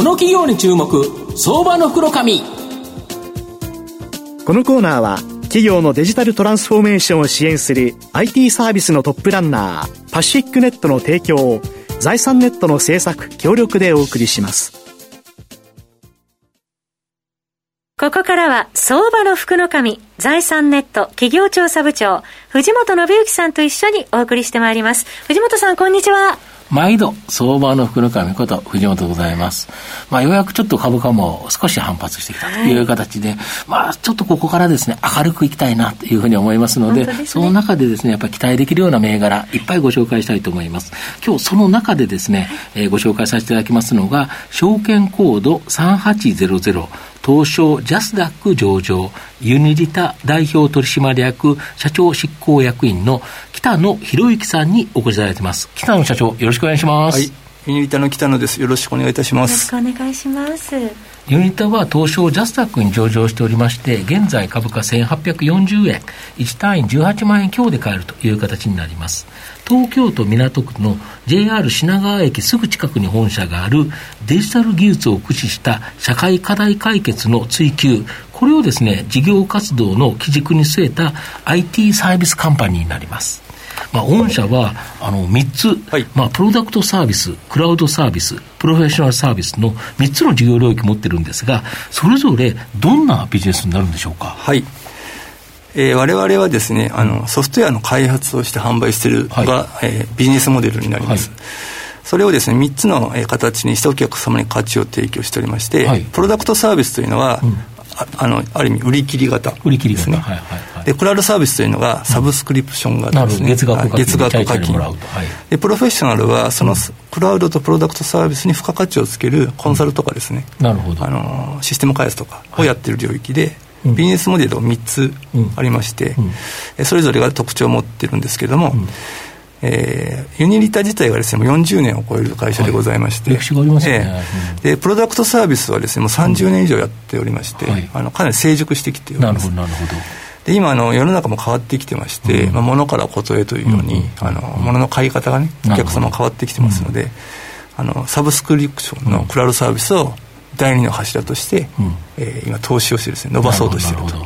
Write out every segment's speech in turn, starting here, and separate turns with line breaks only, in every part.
この企業に注目相場の袋紙。
このコーナーは企業のデジタルトランスフォーメーションを支援する IT サービスのトップランナーパシフィックネットの提供を財産ネットの制作協力でお送りします。
ここからは相場の福の神財産ネット企業調査部長藤本信之さんと一緒にお送りしてまいります。藤本さんこんにちは
毎度、相場の福の神こと藤本でございます。まあ、ようやくちょっと株価も少し反発してきたという形で、はい、まあ、ちょっとここからですね、明るくいきたいなというふうに思いますので、でね、その中でですね、やっぱり期待できるような銘柄、いっぱいご紹介したいと思います。今日その中でですね、えー、ご紹介させていただきますのが、証券コード3800、東証ジャスダック上場、ユニリタ代表取締役社長執行役員の北野博之さんにお越しいただいてます。北野社長、よろしくお願いします。はい。
ユニリタの北野です。よろしくお願いいたします。
よろしくお願いします。
ユニタは東証ジャスダックに上場しておりまして、現在株価1840円、1単位18万円強で買えるという形になります。東京都港区の JR 品川駅すぐ近くに本社があるデジタル技術を駆使した社会課題解決の追求、これをですね、事業活動の基軸に据えた IT サービスカンパニーになります。まあ、御社はあの3つ、はい、まあ、プロダクトサービス、クラウドサービス、プロフェッショナルサービスの3つの事業領域を持ってるんですが、それぞれどんなビジネスになるんでしょうか？
はい。えー、我々はですねあのソフトウェアの開発をして販売しているが、はい、えー、ビジネスモデルになります、はい、それをですね3つの、えー、形にしてお客様に価値を提供しておりまして、はい、プロダクトサービスというのは、うん、ああのある意味売り切り型。
売り切り
ですね、はいでクラウドサービスというのがサブスクリプション型ですね、
月額
月額課金、はい、でプロフェッショナルはそのクラウドとプロダクトサービスに付加価値をつけるコンサルとかですね、
うん、なるほど。
あのシステム開発とかをやっている領域で、ビジネスモデルが3つありまして、うん、それぞれが特徴を持ってるんですけれども、うん、えー、ユニリタ自体がですねもう40年を超える会社でございまして、
はい、歴史がありますね、
えー、でプロダクトサービスはですねもう30年以上やっておりまして、うん、あのかなり成熟してきております。
なるほどなるほど。
で今あの世の中も変わってきてまして、うん、まあ、物からことへというように、あの物の買い方がねお客様変わってきてますので、あのサブスクリプションのクラウドサービスを第二の柱として、うん、えー、今投資をしてですね伸ばそうとしていると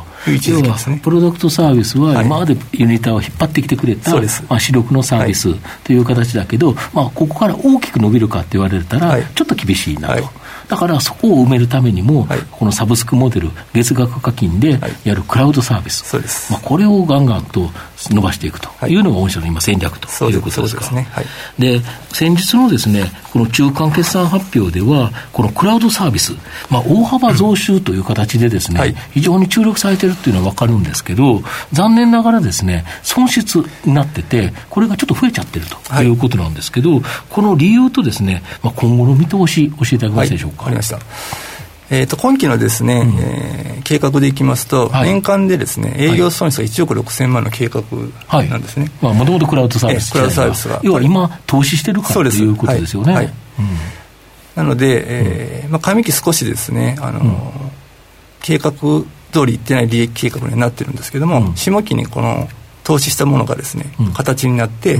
プロダクトサービスは今までユニターを引っ張ってきてくれた、はい、まあ、主力のサービスという形だけど、はい、まあ、ここから大きく伸びるかって言われたら、ちょっと厳しいなと。だからそこを埋めるためにも、はい、このサブスクモデル、月額課金でやるクラウドサービス、
そうです。
まあ、これをガンガンと伸ばしていくとい。うのが御社の今、戦略ということですか。
で、ね。はい、
で先日のですねこの中間決算発表では、このクラウドサービス、まあ、大幅増収という形でですね、はい、非常に注力されてるっていうのは分かるんですけど、残念ながらですね、損失になってて、これがちょっと増えちゃってるということなんですけど、はい、この理由とですね、まあ、今後の見通し、教えていただけますでしょうか
りました。えーと、今期のですね、うん、えー、計画でいきますと、はい、年間でですね営業損失が1億6000万の計画なんですね、
はい、まあ、もともとクラウドサービス、
クラウドサービスが。
要は今投資してるかということですよね、はい。うん、
なので、えーまあ、上期少しですねあの、うん、計画通りいってない利益計画になってるんですけども、下期にこの投資したものがですね、形になって、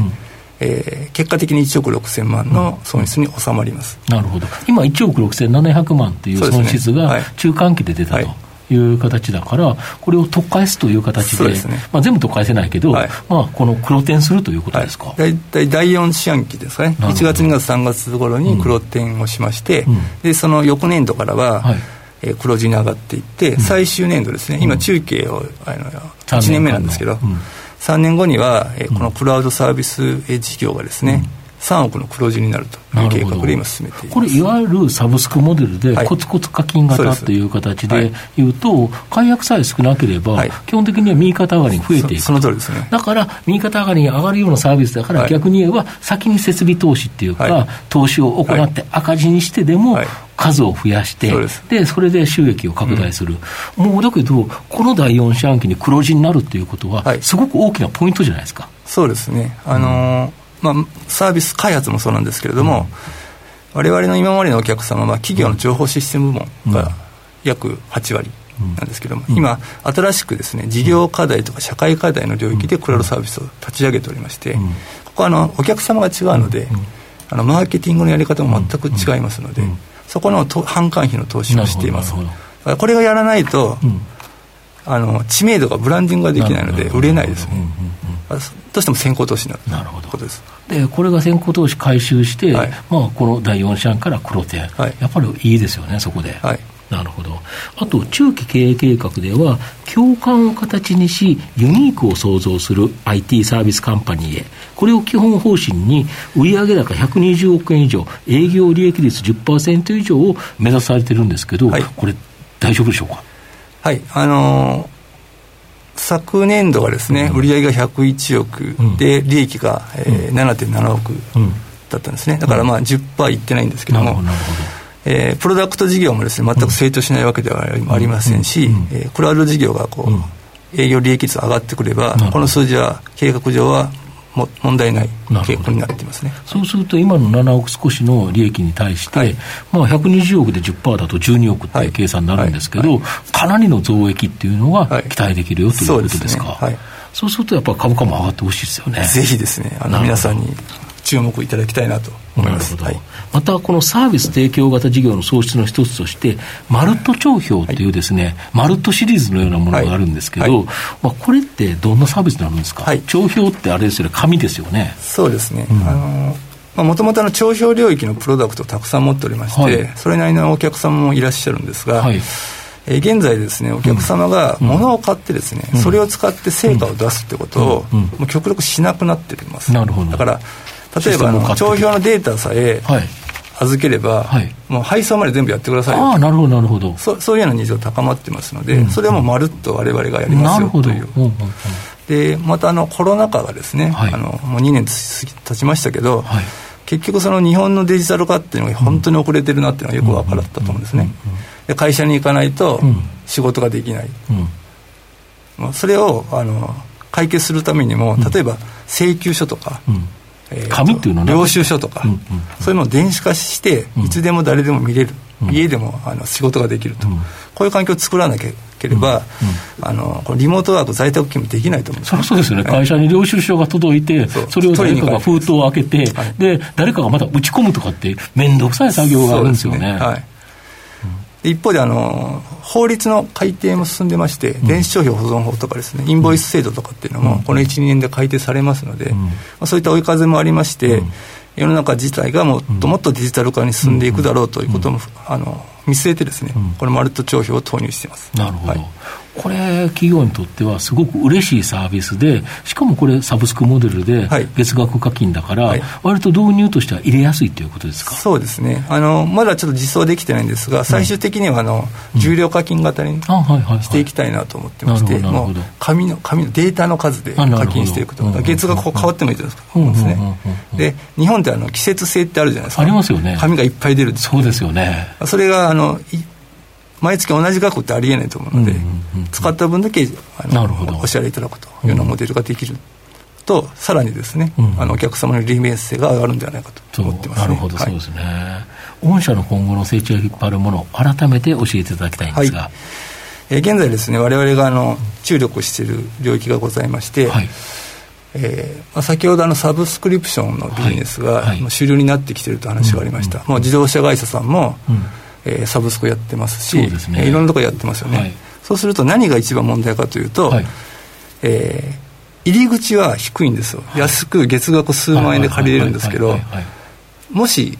えー、結果的に1億6000万の損失に収まります、
うん、なるほど、今、1億6700万という損失が中間期で出たと。い。う形だから、これを特化すという形で、でね、まあ、全部特化せないけど、はい、まあ、この黒点するということですか、
大、体、第4四半期ですかね、1月、2月、3月頃に黒点をしまして、うん、でその翌年度からは、はい。えー、黒字に上がっていって、うん、最終年度ですね、今、中継をあの1年目なんですけど。うん3年後には、えー、このクラウドサービス事業がですね、3億の黒字になるという計画で今進めています。
これいわゆるサブスクモデルでコツコツ課金型という形でい。うと、解約さえ少なければ、基本的には右肩上がりに増えていく。
その通りですね。
だから右肩上がりに上がるようなサービスだから、逆に言えば先に設備投資っていうか、投資を行って赤字にしてでも、数を増やして、そでそれで収益を拡大する、うん、もうだけど、この第4四半期に黒字になるっていうことは、すごく大きなポイントじゃないですか。
そうですね、あのーまあ、サービス開発もそうなんですけれども、われわれの今までのお客様は企業の情報システム部門が約8割なんですけれども、今、新しくですね事業課題とか社会課題の領域でクラウドサービスを立ち上げておりまして、ここはあのお客様が違うので、あのマーケティングのやり方も全く違いますので、そこの販管費の投資をしています。これがやらないと、うん、あの知名度がブランディングができないので売れないですね、どうしても先行投資になるということです。
でこれが先行投資回収して、はい、まあ、この第4四半から黒点、はい、やっぱりいいですよねそこで、はい、なるほど。あと、中期経営計画では、共感を形にし、ユニークを創造する IT サービスカンパニーへ、これを基本方針に、売上高120億円以上、営業利益率10%以上を目指されてるんですけど、はい、これ、大丈夫でしょうか？
はい、あのー昨年度がですね、うん、売上が101億で、利益が、えー、7.7億だったんですね、だからまあ10%いってないんですけども、えー、プロダクト事業もですね全く成長しないわけではありませんし、うん。えー、クラウド事業がこう、営業利益率上がってくれば、この数字は計画上はも問題ない傾向になっていますね。
そうすると、今の7億少しの利益に対して、はい、まあ、120億で10%だと12億っていう計算になるんですけど、はい。はい、かなりの増益っていうのが期待できるよということですか。そう、ね、そうするとやっぱ株価も上がってほしいですよね。
ぜひですね、あの皆さんに注目いただきたいなと思います。
はい、また、このサービス提供型事業の創出の一つとして、マルット帳票っていうですね、はい、マルットシリーズのようなものがあるんですけど、はい、まあ、これってどんなサービスになるんですか、はい、帳票ってあれですよね、紙ですよね。
そうですね。うん、あのもともと帳票領域のプロダクトをたくさん持っておりまして、それなりのお客様もいらっしゃるんですが、え現在ですねお客様が物を買ってですね、うん、それを使って成果を出すってことを、うん、もう極力しなくなっています。なるほど。だから例えば帳票のデータさえ預ければ、はい、もう配送まで全部やってください
ああなるほどなるほど。
そそういうようなニーズが高まってますので、うん、それはもうまるっと我々がやりますよという。でまたあのコロナ禍がですね、はい、あのもう2年経ちましたけど、はい、結局その日本のデジタル化っていうのが本当に遅れてるなっていうのがよく分かったと思うんですね。で会社に行かないと仕事ができない、うん、それをあの解決するためにも例えば請求書とか、うん。
えー、紙っていうのは
領収書とか、そういうのを電子化していつでも誰でも見れる、うん、家でもあの仕事ができると、うん、こういう環境を作らなければ、あのこリモートワーク在宅勤務できないと思うんです
そそうですよね、会社に領収書が届いてそれを誰かが封筒を開けて、はい、で誰かがまた打ち込むとかって面倒くさい作業があるんですよね。はい
一方であの法律の改定も進んでまして、電子商標保存法とかですねインボイス制度とかっていうのもこの12年で改定されますので、まあ、そういった追い風もありまして、世の中自体がもっともっとデジタル化に進んでいくだろうということも、あの見据えてですね、このマルット帳票を投入しています。
なるほど、はいこれ、企業にとってはすごく嬉しいサービスで、しかもこれ、サブスクモデルで、月額課金だから、割と導入としては入れやすいということですか、
そうですね。あの、まだちょっと実装できてないんですが、最終的にはあの、重量課金型にしていきたいなと思ってまして、もう紙の紙のデータの数で課金していくと、月額変わってもいいじゃないですか、ね。で日本ってあの季節性ってあるじゃないですか、
ありますよね。
紙がいっぱい出る
そうですよね。
それがあの毎月同じ額ってありえないと思うので、使った分だけあのお支払いいただくというようなモデルができると、さらにですね、あのお客様の利便性が上がるんではないかと思ってます、ね、
なるほど、そうですね。御社の今後の成長を引っ張るもの、改めて教えていただきたいんですが。はい。
えー、現在ですね、われわれがあの注力している領域がございまして、はい。えーまあ、先ほどあのサブスクリプションのビジネスが、主流になってきているという話がありました、もう自動車会社さんも、うんえー、サブスクやってますしね、えー、いろんなところやってますよね、はい、そうすると何が一番問題かというと、はい、えー、入り口は低いんですよ、はい、安く月額数万円で借りれるんですけどもし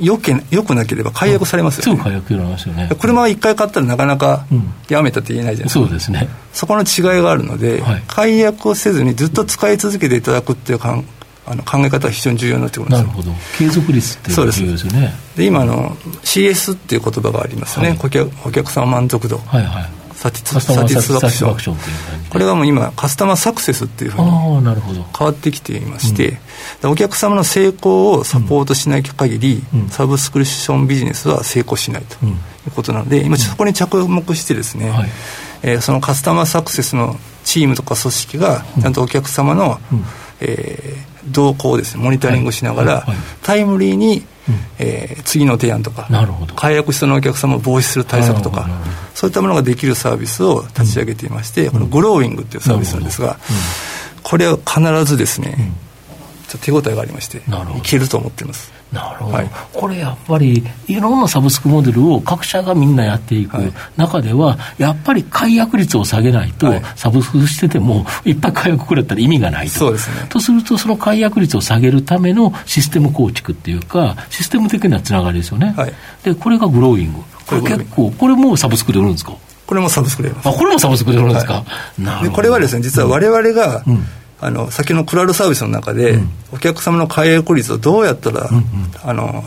よけよくなければ解約されますよね、
解約られますよね。
車は1回買ったらなかなかやめたって言えないじゃないですか、
そうですね。
そこの違いがあるので、解約をせずにずっと使い続けていただくっていう感あの考え方は非常に重要になってくるんですなるほど。
継続率っていうのが重要ですよね。
で今の CS っていう言葉がありますね、はい、お客お客様満足度、はいはい、サティスサティスファクション。これはもう今カスタマーサクセスっていうふうに変わってきていまして、うん、お客様の成功をサポートしない限り、うん、サブスクリプションビジネスは成功しないということなので、今そこに着目してですね、はい。えー、そのカスタマーサクセスのチームとか組織がちゃんとお客様の、うん、えー動向をです、ね、モニタリングしながら、タイムリーに、うん、えー、次の提案とか解約しそうなお客様を防止する対策とかそういったものができるサービスを立ち上げていまして、うん、このグローイングっていうサービスなんですが、うん、これは必ずですね、手応えがありましていけると思っています。
なるほど、はい、これやっぱりいろんなサブスクモデルを各社がみんなやっていく中では、やっぱり解約率を下げないと、サブスクしててもいっぱい解約くれたら意味がないと。
そうです、ね、
とするとその解約率を下げるためのシステム構築っていうかシステム的なつながりですよね、はい、でこれがグローイング。これ結構これもサブスクで売るんですか？
これもサブスクで売ります。
あこれもサブスクで売るんですか、は
い、なるほどこれはですね実は我々が、うんうんあの先のクラウドサービスの中で、うん、お客様の解約率をどうやったら、うんうん、あの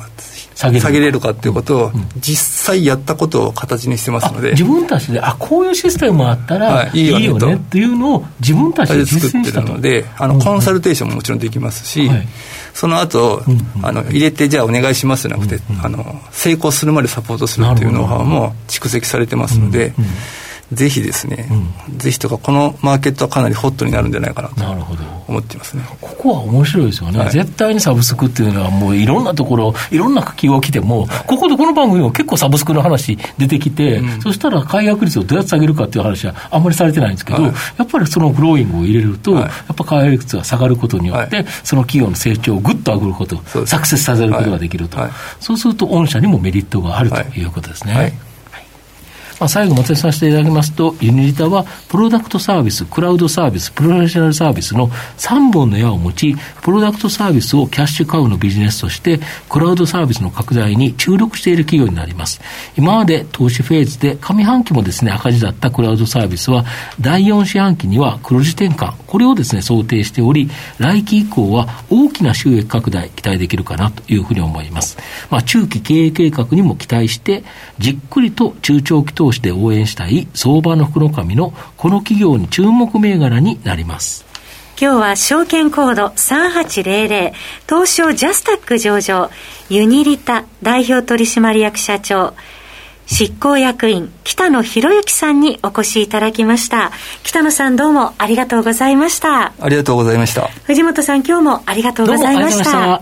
下げれるかっていうことを、実際やったことを形にしてますので。
自分たちであこういうシステムあったらいいよねっていうのを自分たちで
作ってるのであの、コンサルテーションももちろんできますし、その後、あの入れてじゃあお願いしますじゃなくて、あの成功するまでサポートするっていうノウハウも蓄積されてますので、ぜひですね、うん、ぜひとか、このマーケットはかなりホットになるんじゃないかなと思ってますね。
ここは面白いですよね、はい、絶対にサブスクっていうのは、もういろんなところ、いろんな企業来ても、ここでこの番組も結構サブスクの話出てきて、うん、そしたら解約率をどうやって下げるかっていう話はあんまりされてないんですけど、はい、やっぱりそのグローイングを入れると、はい、やっぱ解約率が下がることによって、その企業の成長をぐっと上げること、サクセスさせることができると、そうすると、御社にもメリットがあるとい。うことですね。まあ、最後まとめさせていただきますと、ユニリタは、プロダクトサービス、クラウドサービス、プロフェッショナルサービスの3本の矢を持ち、プロダクトサービスをキャッシュカウのビジネスとして、クラウドサービスの拡大に注力している企業になります。今まで投資フェーズで上半期もですね、赤字だったクラウドサービスは、第4四半期には黒字転換、これをですね、想定しており、来期以降は大きな収益拡大期待できるかなというふうに思います。まあ、中期経営計画にも期待して、じっくりと中長期投投資で応援したい相場の福の神のこの企業に注目銘柄になります。
今日は証券コード3800東証ジャスタック上場ユニリタ代表取締役社長執行役員北野博之さんにお越しいただきました。北野さんどうもありがとうございました。
ありがとうございました。
藤本さん今日もありがとうございました